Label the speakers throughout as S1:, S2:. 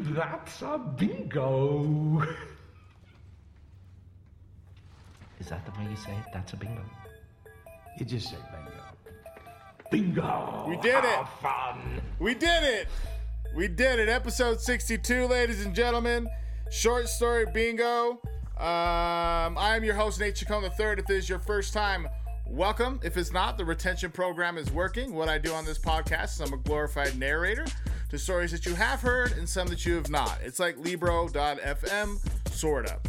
S1: That's a bingo.
S2: Is that the way you say it? That's a bingo.
S1: You just say bingo. Bingo.
S3: We did it.
S1: Fun.
S3: We did it. We did it. Episode 62, ladies and gentlemen. Short story bingo. Um, I am your host, Nate Chacon III. If this is your first time, welcome. If it's not, the retention program is working. What I do on this podcast is I'm a glorified narrator to stories that you have heard and some that you have not. It's like Libro.fm, sort of.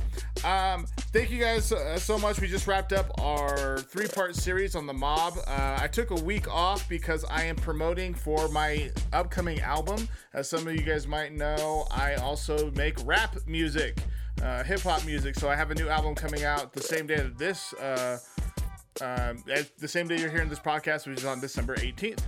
S3: Um, thank you guys uh, so much. We just wrapped up our three part series on the mob. Uh, I took a week off because I am promoting for my upcoming album. As some of you guys might know, I also make rap music, uh, hip hop music. So I have a new album coming out the same day that this, uh, um, the same day you're hearing this podcast, which is on December 18th,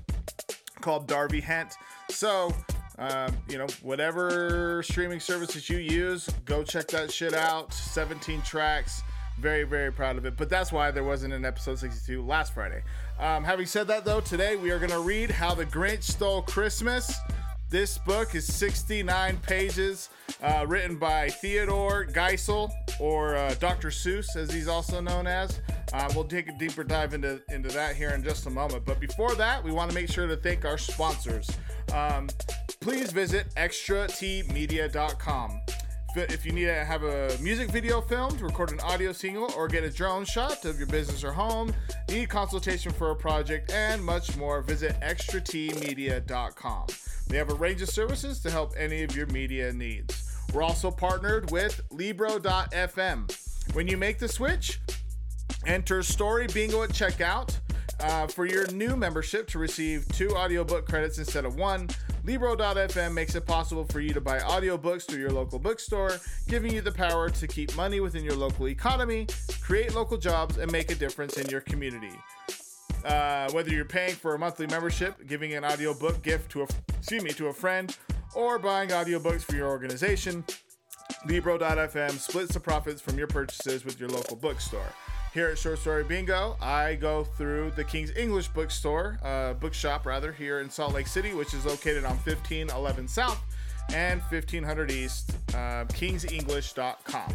S3: called Darby Hent. So, um, you know, whatever streaming services you use, go check that shit out. 17 tracks. Very, very proud of it. But that's why there wasn't an episode 62 last Friday. Um, having said that, though, today we are going to read How the Grinch Stole Christmas. This book is 69 pages, uh, written by Theodore Geisel, or uh, Dr. Seuss, as he's also known as. Uh, we'll take a deeper dive into, into that here in just a moment. But before that, we want to make sure to thank our sponsors. Um, please visit extratmedia.com. If you need to have a music video filmed, record an audio single, or get a drone shot of your business or home, need consultation for a project, and much more, visit extratmedia.com. They have a range of services to help any of your media needs. We're also partnered with Libro.fm. When you make the switch, enter Story Bingo at checkout. Uh, for your new membership to receive two audiobook credits instead of one, Libro.fm makes it possible for you to buy audiobooks through your local bookstore, giving you the power to keep money within your local economy, create local jobs, and make a difference in your community. Uh, whether you're paying for a monthly membership, giving an audiobook gift to a excuse me to a friend, or buying audiobooks for your organization, Libro.fm splits the profits from your purchases with your local bookstore. Here at Short Story Bingo, I go through the King's English bookstore, uh, bookshop rather, here in Salt Lake City, which is located on 1511 South and 1500 East, uh, kingsenglish.com.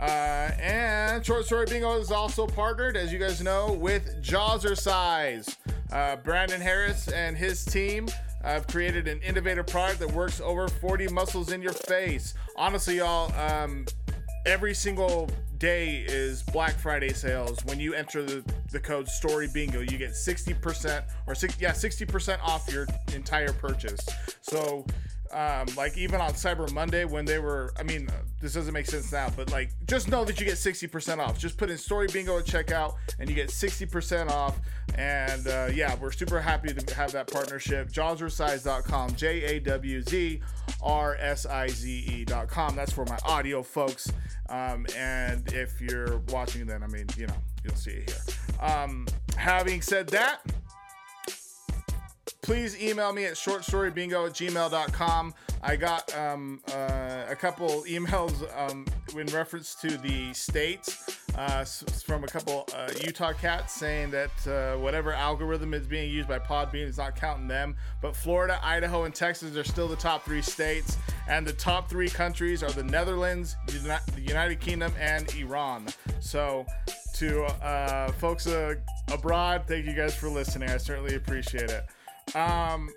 S3: Uh, and Short Story Bingo is also partnered, as you guys know, with Jawzrsize. Uh, Brandon Harris and his team have created an innovative product that works over 40 muscles in your face. Honestly, y'all, um, every single day is Black Friday sales. When you enter the, the code Story Bingo, you get 60% or six, yeah, 60% off your entire purchase. So, um, like even on Cyber Monday when they were, I mean, this doesn't make sense now, but like just know that you get 60% off. Just put in Story Bingo at checkout and you get 60% off. And uh, yeah, we're super happy to have that partnership. Jawzrsize.com, J A W Z R S I Z E.com. That's for my audio folks. Um, and if you're watching, then I mean, you know, you'll see it here. Um, having said that, please email me at shortstorybingo at gmail.com. I got um, uh, a couple emails um, in reference to the states uh, from a couple uh, Utah cats saying that uh, whatever algorithm is being used by Podbean is not counting them. But Florida, Idaho, and Texas are still the top three states. And the top three countries are the Netherlands, the United Kingdom, and Iran. So, to uh, folks uh, abroad, thank you guys for listening. I certainly appreciate it. Um,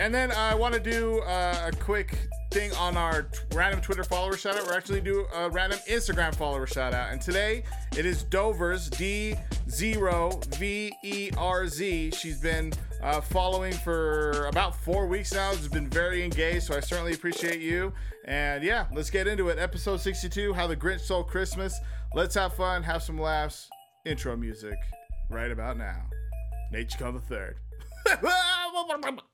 S3: and then I want to do uh, a quick thing on our t- random Twitter follower shout out. We're actually do a random Instagram follower shout out. And today it is Dover's D0VERZ. She's been uh, following for about four weeks now. She's been very engaged, so I certainly appreciate you. And yeah, let's get into it. Episode 62 How the Grinch Stole Christmas. Let's have fun, have some laughs. Intro music right about now. Nate the ¡Ah!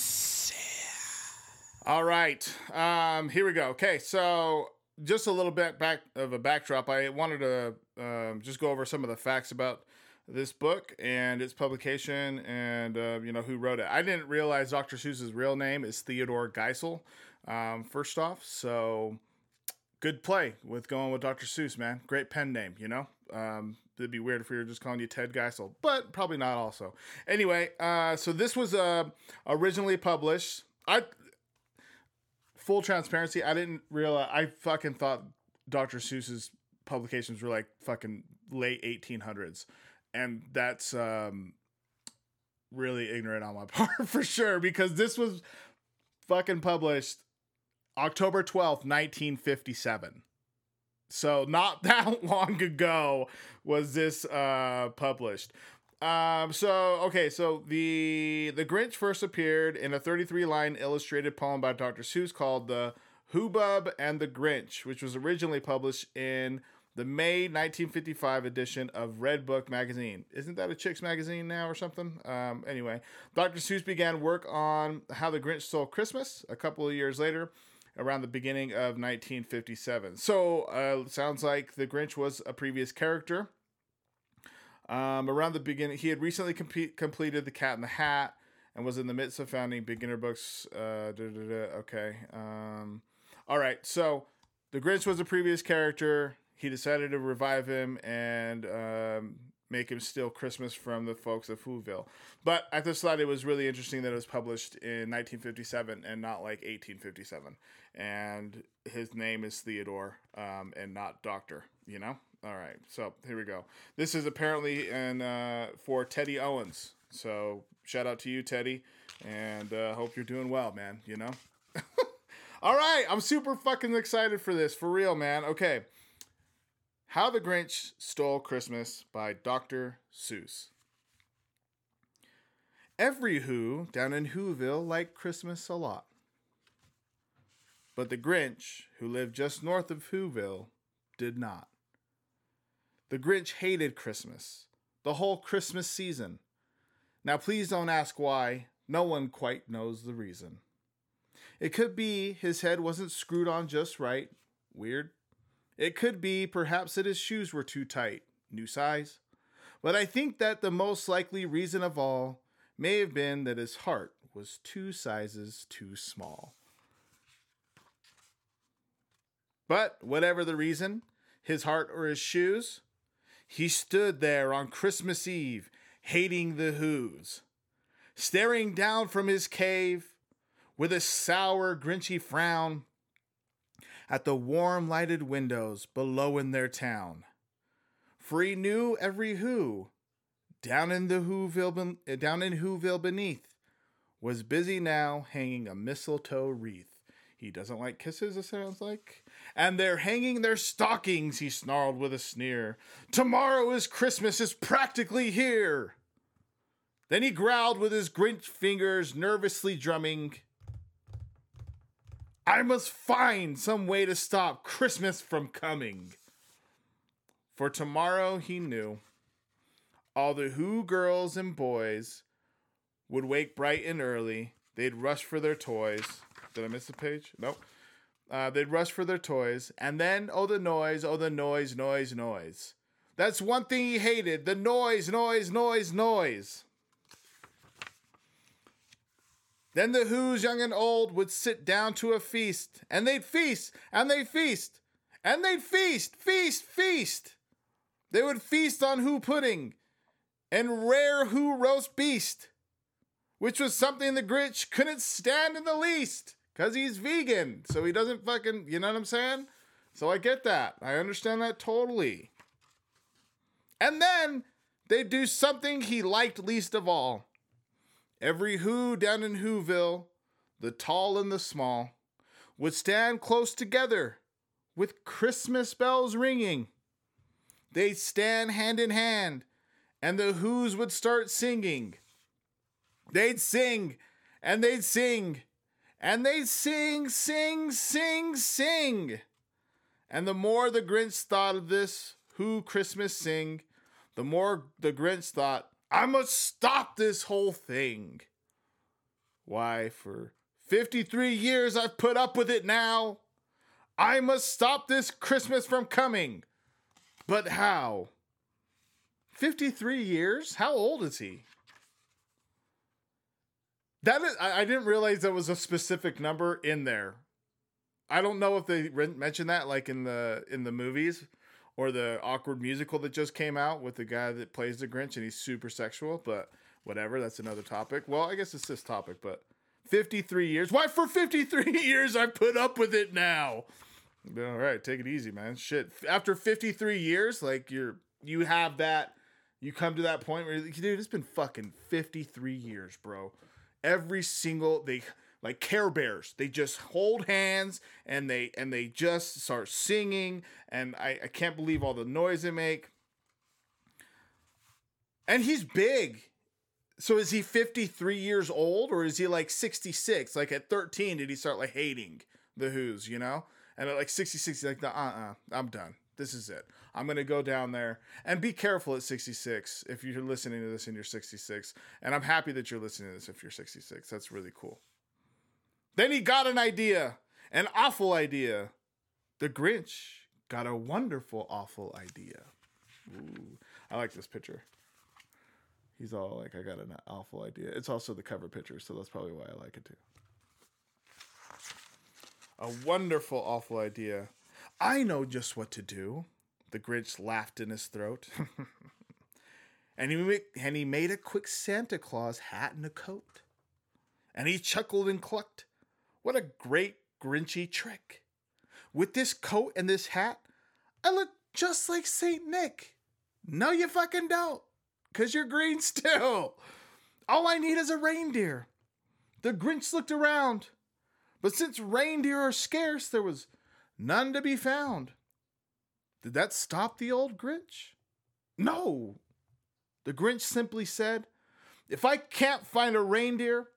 S3: All right. Um, here we go. Okay, so just a little bit back of a backdrop. I wanted to um, just go over some of the facts about this book and its publication, and uh, you know who wrote it. I didn't realize Dr. Seuss's real name is Theodore Geisel. Um, first off, so good play with going with Dr. Seuss, man. Great pen name, you know. Um, it'd be weird if we were just calling you Ted Geisel, but probably not. Also, anyway, uh, so this was uh, originally published. I full transparency, I didn't realize. I fucking thought Dr. Seuss's publications were like fucking late 1800s, and that's um, really ignorant on my part for sure because this was fucking published October 12th, 1957. So not that long ago was this uh published. Um so okay, so the the Grinch first appeared in a 33 line illustrated poem by Dr. Seuss called The Hoobub and the Grinch, which was originally published in the May 1955 edition of Redbook magazine. Isn't that a chicks magazine now or something? Um, anyway, Dr. Seuss began work on How the Grinch Stole Christmas a couple of years later, around the beginning of 1957. So, uh, sounds like the Grinch was a previous character. Um, around the beginning, he had recently completed The Cat in the Hat and was in the midst of founding beginner books. Uh, okay. Um, all right. So, the Grinch was a previous character. He decided to revive him and um, make him steal Christmas from the folks of Whoville. But I just thought it was really interesting that it was published in 1957 and not like 1857. And his name is Theodore um, and not Doctor, you know? All right, so here we go. This is apparently in, uh, for Teddy Owens. So shout out to you, Teddy, and uh, hope you're doing well, man, you know? All right, I'm super fucking excited for this, for real, man. Okay. How the Grinch Stole Christmas by Dr. Seuss. Every Who down in Whoville liked Christmas a lot. But the Grinch, who lived just north of Whoville, did not. The Grinch hated Christmas, the whole Christmas season. Now, please don't ask why. No one quite knows the reason. It could be his head wasn't screwed on just right. Weird. It could be perhaps that his shoes were too tight, new size. But I think that the most likely reason of all may have been that his heart was two sizes too small. But whatever the reason, his heart or his shoes, he stood there on Christmas Eve, hating the Who's, staring down from his cave with a sour, grinchy frown at the warm lighted windows below in their town. For he knew every who down in the Whoville down in Whoville beneath was busy now hanging a mistletoe wreath. He doesn't like kisses, it sounds like. And they're hanging their stockings, he snarled with a sneer. Tomorrow is Christmas, is practically here. Then he growled with his Grinch fingers nervously drumming. I must find some way to stop Christmas from coming. For tomorrow, he knew, all the Who girls and boys would wake bright and early. They'd rush for their toys. Did I miss a page? Nope. Uh, they'd rush for their toys. And then, oh, the noise, oh, the noise, noise, noise. That's one thing he hated the noise, noise, noise, noise. Then the Who's young and old would sit down to a feast, and they'd feast, and they'd feast, and they'd feast, feast, feast. They would feast on Who pudding and rare Who roast beast, which was something the Grinch couldn't stand in the least, because he's vegan, so he doesn't fucking, you know what I'm saying? So I get that. I understand that totally. And then they'd do something he liked least of all. Every Who down in Whoville, the tall and the small, would stand close together with Christmas bells ringing. They'd stand hand in hand, and the Who's would start singing. They'd sing, and they'd sing, and they'd sing, sing, sing, sing. And the more the Grinch thought of this Who Christmas sing, the more the Grinch thought, I must stop this whole thing. Why, for 53 years I've put up with it now. I must stop this Christmas from coming. But how? 53 years? How old is he? That is, I, I didn't realize there was a specific number in there. I don't know if they mentioned that like in the in the movies or the awkward musical that just came out with the guy that plays the Grinch and he's super sexual, but whatever, that's another topic. Well, I guess it's this topic, but 53 years. Why for 53 years I put up with it now? All right, take it easy, man. Shit. After 53 years, like you're you have that you come to that point where dude, it's been fucking 53 years, bro. Every single they like Care Bears, they just hold hands and they and they just start singing, and I, I can't believe all the noise they make. And he's big. So is he 53 years old or is he like 66? Like at 13, did he start like hating the Who's, you know? And at like 66, he's like, uh uh, I'm done. This is it. I'm going to go down there and be careful at 66 if you're listening to this and you're 66. And I'm happy that you're listening to this if you're 66. That's really cool. Then he got an idea, an awful idea. The Grinch got a wonderful, awful idea. Ooh, I like this picture. He's all like, I got an awful idea. It's also the cover picture, so that's probably why I like it too. A wonderful, awful idea. I know just what to do. The Grinch laughed in his throat. and, he and he made a quick Santa Claus hat and a coat. And he chuckled and clucked. What a great Grinchy trick. With this coat and this hat, I look just like St. Nick. No, you fucking don't, because you're green still. All I need is a reindeer. The Grinch looked around, but since reindeer are scarce, there was none to be found. Did that stop the old Grinch? No. The Grinch simply said, If I can't find a reindeer,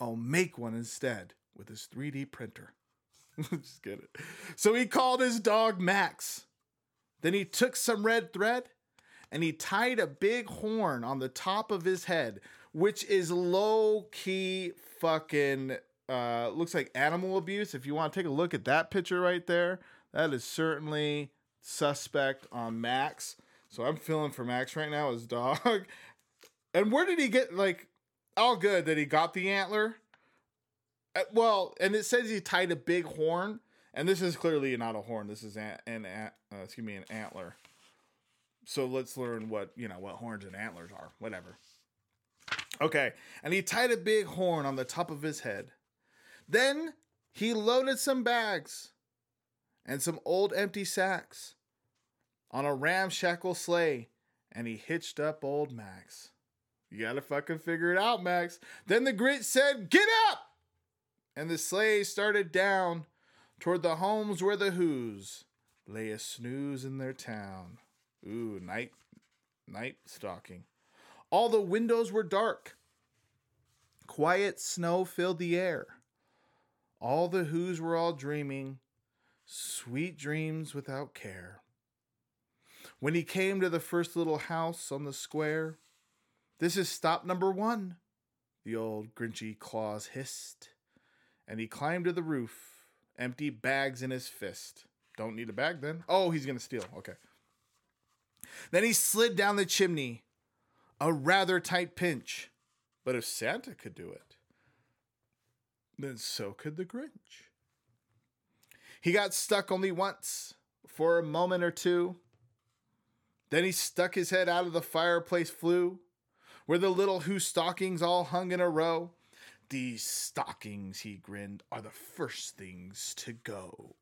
S3: I'll make one instead with his 3D printer. Just get it. So he called his dog Max. Then he took some red thread and he tied a big horn on the top of his head, which is low key fucking uh looks like animal abuse. If you want to take a look at that picture right there, that is certainly suspect on Max. So I'm feeling for Max right now, his dog. And where did he get like all good that he got the antler? Uh, well, and it says he tied a big horn, and this is clearly not a horn. This is an, an, uh, excuse me, an antler. So let's learn what you know what horns and antlers are. Whatever. Okay, and he tied a big horn on the top of his head. Then he loaded some bags and some old empty sacks on a ramshackle sleigh, and he hitched up old Max. You gotta fucking figure it out, Max. Then the grit said, Get up! And the sleigh started down toward the homes where the Who's lay a snooze in their town. Ooh, night, night stalking. All the windows were dark. Quiet snow filled the air. All the Who's were all dreaming sweet dreams without care. When he came to the first little house on the square, this is stop number one, the old Grinchy Claus hissed. And he climbed to the roof, empty bags in his fist. Don't need a bag then? Oh, he's going to steal. Okay. Then he slid down the chimney, a rather tight pinch. But if Santa could do it, then so could the Grinch. He got stuck only once, for a moment or two. Then he stuck his head out of the fireplace flue, where the little Who stockings all hung in a row. These stockings, he grinned, are the first things to go.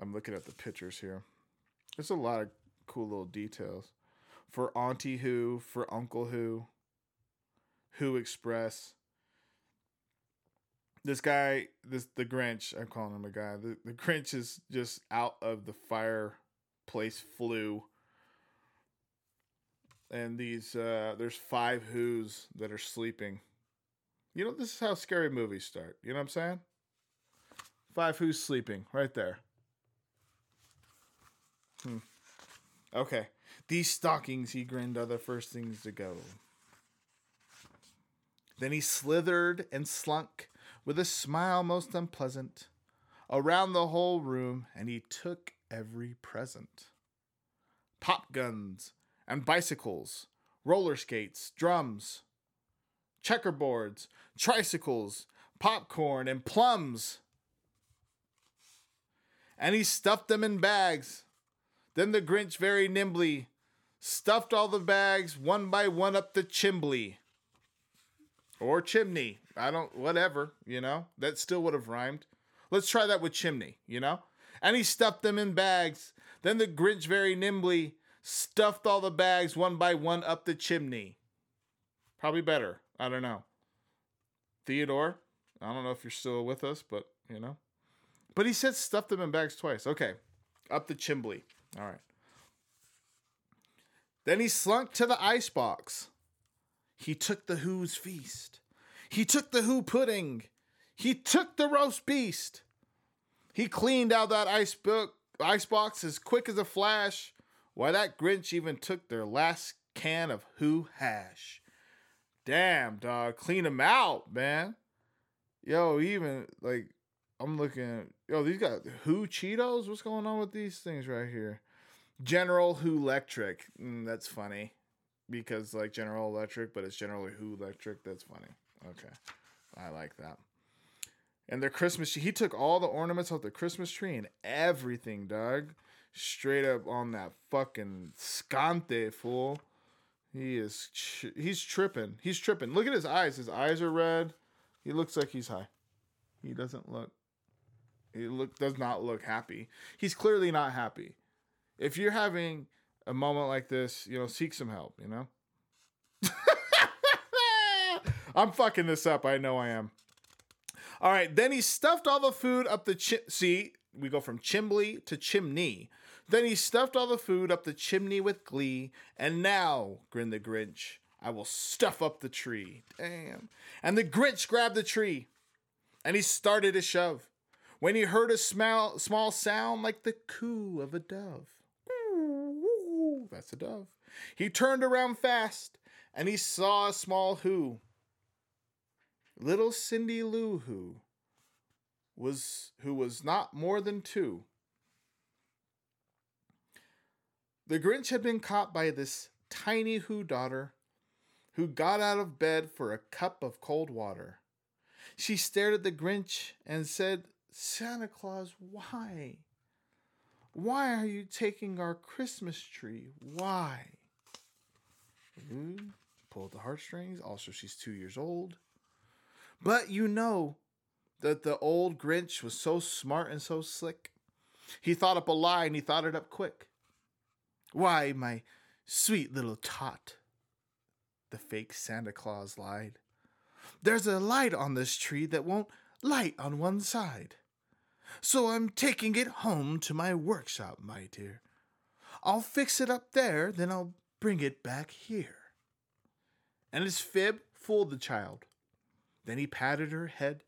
S3: I'm looking at the pictures here. There's a lot of cool little details. For Auntie Who, for Uncle Who, Who Express. This guy, this the Grinch, I'm calling him a guy. The, the Grinch is just out of the fireplace flue. And these uh there's five who's that are sleeping. You know, this is how scary movies start. You know what I'm saying? Five who's sleeping right there. Hmm. Okay. These stockings, he grinned, are the first things to go. Then he slithered and slunk with a smile most unpleasant around the whole room, and he took every present pop guns and bicycles, roller skates, drums, checkerboards, tricycles, popcorn, and plums. And he stuffed them in bags. Then the Grinch very nimbly stuffed all the bags one by one up the chimbley. Or chimney. I don't, whatever, you know? That still would have rhymed. Let's try that with chimney, you know? And he stuffed them in bags. Then the Grinch very nimbly stuffed all the bags one by one up the chimney. Probably better. I don't know. Theodore, I don't know if you're still with us, but you know. But he said stuff them in bags twice. Okay. Up the chimbley. All right. Then he slunk to the icebox. He took the Who's feast. He took the Who pudding. He took the roast beast. He cleaned out that ice book, icebox as quick as a flash. Why, that Grinch even took their last can of Who hash. Damn, dog. Clean them out, man. Yo, even, like, I'm looking. Yo, these got Who Cheetos? What's going on with these things right here? General Who Electric. Mm, that's funny. Because, like, General Electric, but it's generally Who Electric. That's funny. Okay. I like that. And their Christmas tree. He took all the ornaments off the Christmas tree and everything, Doug. Straight up on that fucking scante fool. He is. He's tripping. He's tripping. Look at his eyes. His eyes are red. He looks like he's high. He doesn't look. He look does not look happy. He's clearly not happy. If you're having a moment like this, you know, seek some help. You know. I'm fucking this up. I know I am. All right. Then he stuffed all the food up the chi- see. We go from chimbley to chimney. Then he stuffed all the food up the chimney with glee. And now, grinned the Grinch, I will stuff up the tree. Damn. And the Grinch grabbed the tree and he started to shove when he heard a small, small sound like the coo of a dove. That's a dove. He turned around fast and he saw a small who. Little Cindy Lou Who was who was not more than two. The Grinch had been caught by this tiny Who daughter who got out of bed for a cup of cold water. She stared at the Grinch and said, Santa Claus, why? Why are you taking our Christmas tree? Why? Ooh, pulled the heartstrings. Also, she's two years old. But you know that the old Grinch was so smart and so slick. He thought up a lie and he thought it up quick. Why, my sweet little tot, the fake Santa Claus lied. There's a light on this tree that won't light on one side. So I'm taking it home to my workshop, my dear. I'll fix it up there, then I'll bring it back here. And his fib fooled the child. Then he patted her head.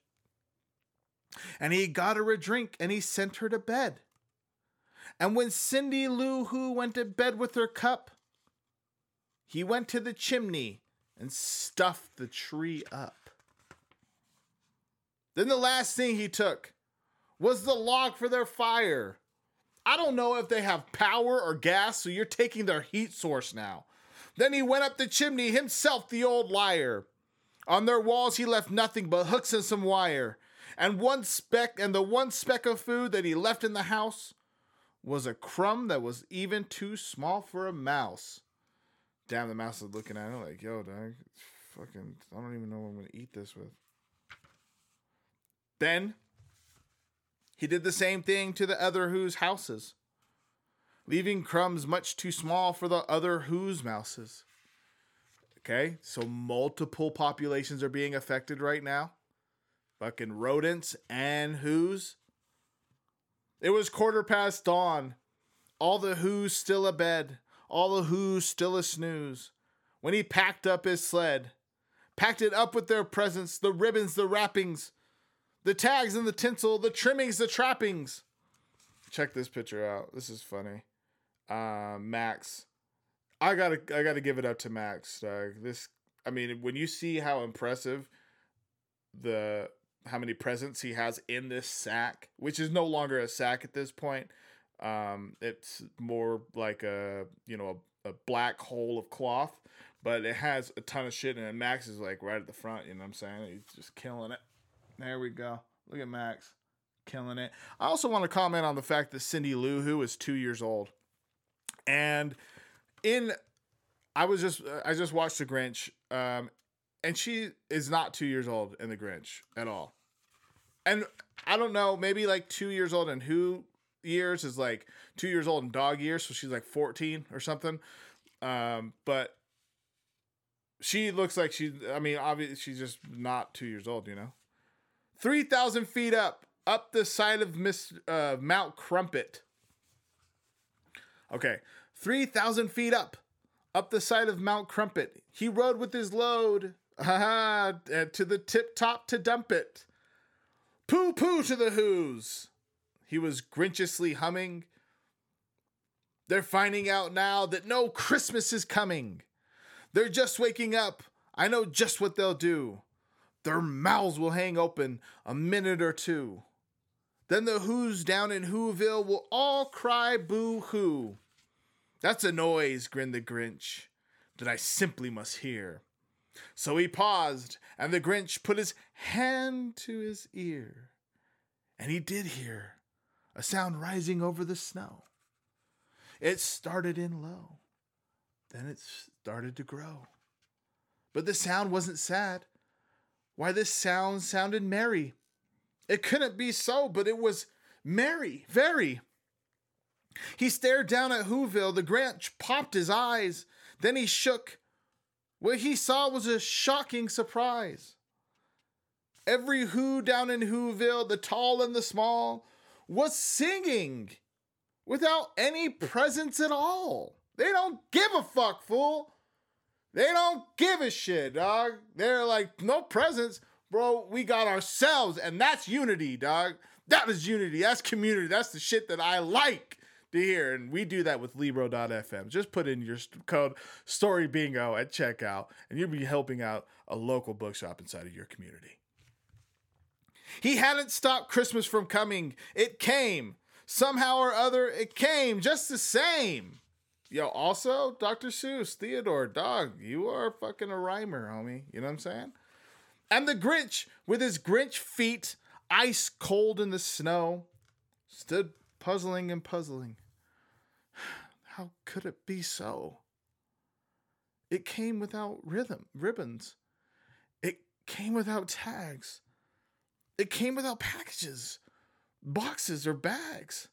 S3: And he got her a drink and he sent her to bed. And when Cindy Lou Who went to bed with her cup, he went to the chimney and stuffed the tree up. Then the last thing he took was the log for their fire. I don't know if they have power or gas, so you're taking their heat source now. Then he went up the chimney himself, the old liar. On their walls, he left nothing but hooks and some wire. And one speck, and the one speck of food that he left in the house was a crumb that was even too small for a mouse. Damn, the mouse is looking at it like, yo, dog, fucking, I don't even know what I'm gonna eat this with. Then he did the same thing to the other Who's houses, leaving crumbs much too small for the other Who's mouses. Okay, so multiple populations are being affected right now. Fucking rodents and Who's. It was quarter past dawn. All the Who's still abed. All the Who's still a snooze. When he packed up his sled, packed it up with their presents, the ribbons, the wrappings, the tags and the tinsel, the trimmings, the trappings. Check this picture out. This is funny. Uh, Max. I gotta I gotta give it up to Max, dog. This I mean, when you see how impressive the how many presents he has in this sack, which is no longer a sack at this point. Um, it's more like a you know a, a black hole of cloth, but it has a ton of shit in it. Max is like right at the front. You know what I'm saying? He's just killing it. There we go. Look at Max, killing it. I also want to comment on the fact that Cindy Lou Who is two years old, and in I was just I just watched The Grinch, um, and she is not two years old in The Grinch at all. And I don't know, maybe like two years old in Who years is like two years old in dog years, so she's like 14 or something. Um, but she looks like she, I mean, obviously she's just not two years old, you know? 3,000 feet up, up the side of Miss uh, Mount Crumpet. Okay, 3,000 feet up, up the side of Mount Crumpet. He rode with his load, haha, uh, to the tip top to dump it. Pooh pooh to the Who's. He was grinchiously humming. They're finding out now that no Christmas is coming. They're just waking up. I know just what they'll do. Their mouths will hang open a minute or two. Then the Who's down in Whoville will all cry boo hoo. That's a noise, grinned the Grinch, that I simply must hear. So he paused, and the Grinch put his hand to his ear. And he did hear a sound rising over the snow. It started in low, then it started to grow. But the sound wasn't sad. Why, this sound sounded merry. It couldn't be so, but it was merry, very. He stared down at Whoville. The Grinch popped his eyes. Then he shook. What he saw was a shocking surprise. Every Who down in Whoville, the tall and the small, was singing without any presence at all. They don't give a fuck, fool. They don't give a shit, dog. They're like, no presence, bro. We got ourselves, and that's unity, dog. That is unity. That's community. That's the shit that I like to hear. And we do that with Libro.fm. Just put in your code Story Bingo at checkout, and you'll be helping out a local bookshop inside of your community. He hadn't stopped Christmas from coming. It came. Somehow or other, it came just the same. Yo, also, Dr. Seuss, Theodore, dog, you are fucking a rhymer, homie. You know what I'm saying? And the Grinch, with his Grinch feet ice cold in the snow, stood puzzling and puzzling. How could it be so? It came without rhythm, ribbons. It came without tags. It came without packages, boxes, or bags.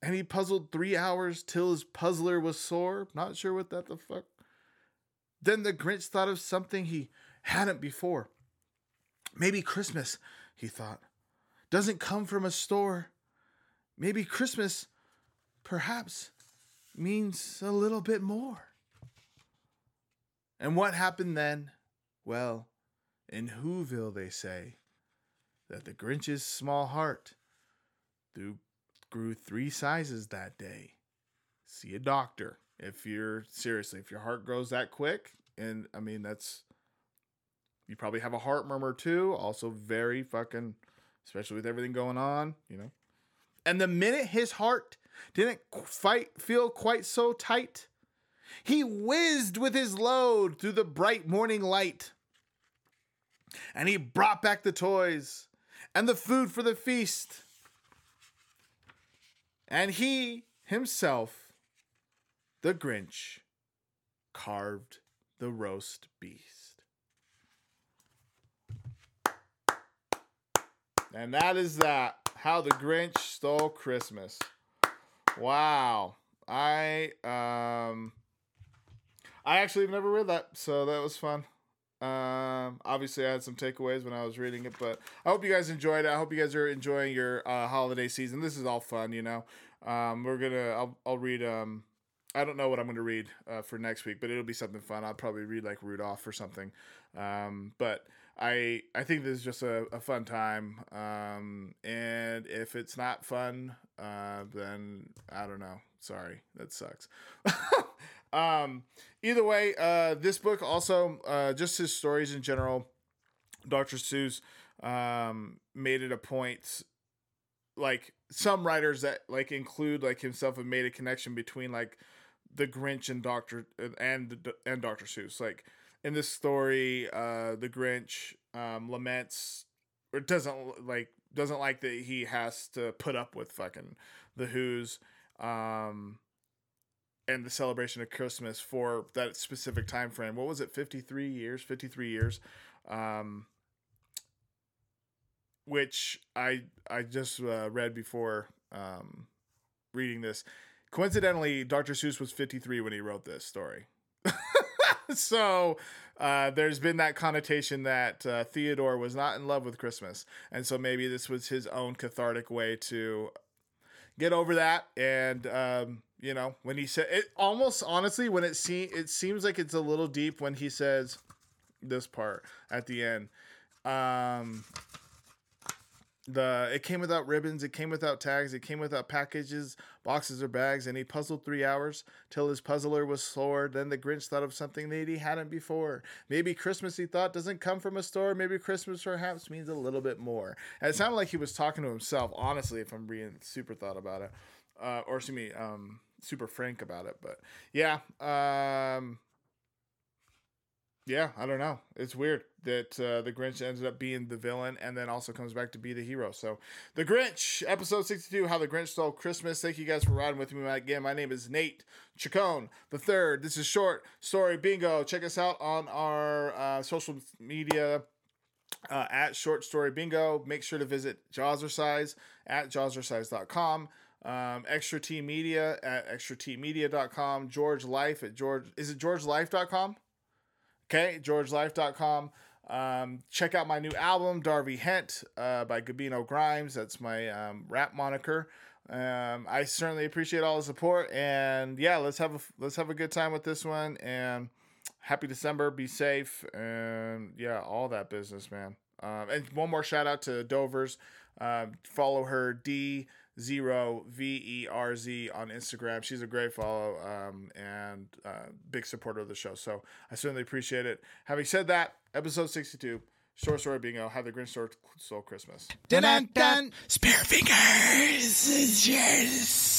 S3: And he puzzled three hours till his puzzler was sore. Not sure what that the fuck. Then the Grinch thought of something he hadn't before. Maybe Christmas, he thought, doesn't come from a store. Maybe Christmas, perhaps, means a little bit more. And what happened then? Well, in Whoville, they say that the Grinch's small heart grew three sizes that day. See a doctor if you're seriously, if your heart grows that quick. And I mean, that's you probably have a heart murmur too. Also, very fucking, especially with everything going on, you know. And the minute his heart didn't fight feel quite so tight, he whizzed with his load through the bright morning light. And he brought back the toys and the food for the feast. And he himself, the Grinch, carved the roast beast. And that is that. How the Grinch stole Christmas. Wow. I um I actually have never read that, so that was fun. Um, obviously, I had some takeaways when I was reading it, but I hope you guys enjoyed it. I hope you guys are enjoying your uh, holiday season. This is all fun, you know. Um, we're gonna, I'll, I'll read. Um, I don't know what I'm gonna read uh, for next week, but it'll be something fun. I'll probably read like Rudolph or something. Um, but I, I think this is just a, a fun time. Um, and if it's not fun, uh, then I don't know. Sorry, that sucks. Um, either way, uh, this book also, uh, just his stories in general, Dr. Seuss um, made it a point. Like some writers that like include like himself have made a connection between like the Grinch and Doctor and and Dr. Seuss. Like in this story, uh, the Grinch um, laments or doesn't like doesn't like that he has to put up with fucking the Who's um, and the celebration of Christmas for that specific time frame. What was it? Fifty three years. Fifty three years. Um, which I I just uh, read before um, reading this. Coincidentally, Dr. Seuss was 53 when he wrote this story. so uh, there's been that connotation that uh, Theodore was not in love with Christmas, and so maybe this was his own cathartic way to get over that. And um, you know, when he said it, almost honestly, when it se- it seems like it's a little deep when he says this part at the end. Um, the it came without ribbons, it came without tags, it came without packages, boxes or bags, and he puzzled three hours till his puzzler was sore. Then the Grinch thought of something that he hadn't before. Maybe Christmas, he thought, doesn't come from a store. Maybe Christmas perhaps means a little bit more. And it sounded like he was talking to himself, honestly, if I'm being super thought about it. Uh, or excuse me, um, super frank about it. But yeah, um, yeah, I don't know. It's weird that uh, the Grinch ended up being the villain and then also comes back to be the hero. So, The Grinch, episode 62 How the Grinch Stole Christmas. Thank you guys for riding with me again. My name is Nate Chacon, the third. This is Short Story Bingo. Check us out on our uh, social media. Uh, at Short Story Bingo. Make sure to visit Jawzrsize at jawzrsize.com. Um, Extra T Media at extratmedia.com. George Life at George. Is it georgelife.com? Okay, georgelife.com. Um, check out my new album, Darby Hent, uh, by Gabino Grimes. That's my um, rap moniker. Um, I certainly appreciate all the support, and yeah, let's have a let's have a good time with this one. And happy December, be safe, and yeah, all that business, man. Um, and one more shout out to Dover's. Um, follow her D zero V E R Z on Instagram. She's a great follow um, and uh, big supporter of the show. So I certainly appreciate it. Having said that, episode 62, Short Story Bingo, How the Grinch Stole, Stole Christmas.
S4: Dun dun dun. Spare fingers. Cheers.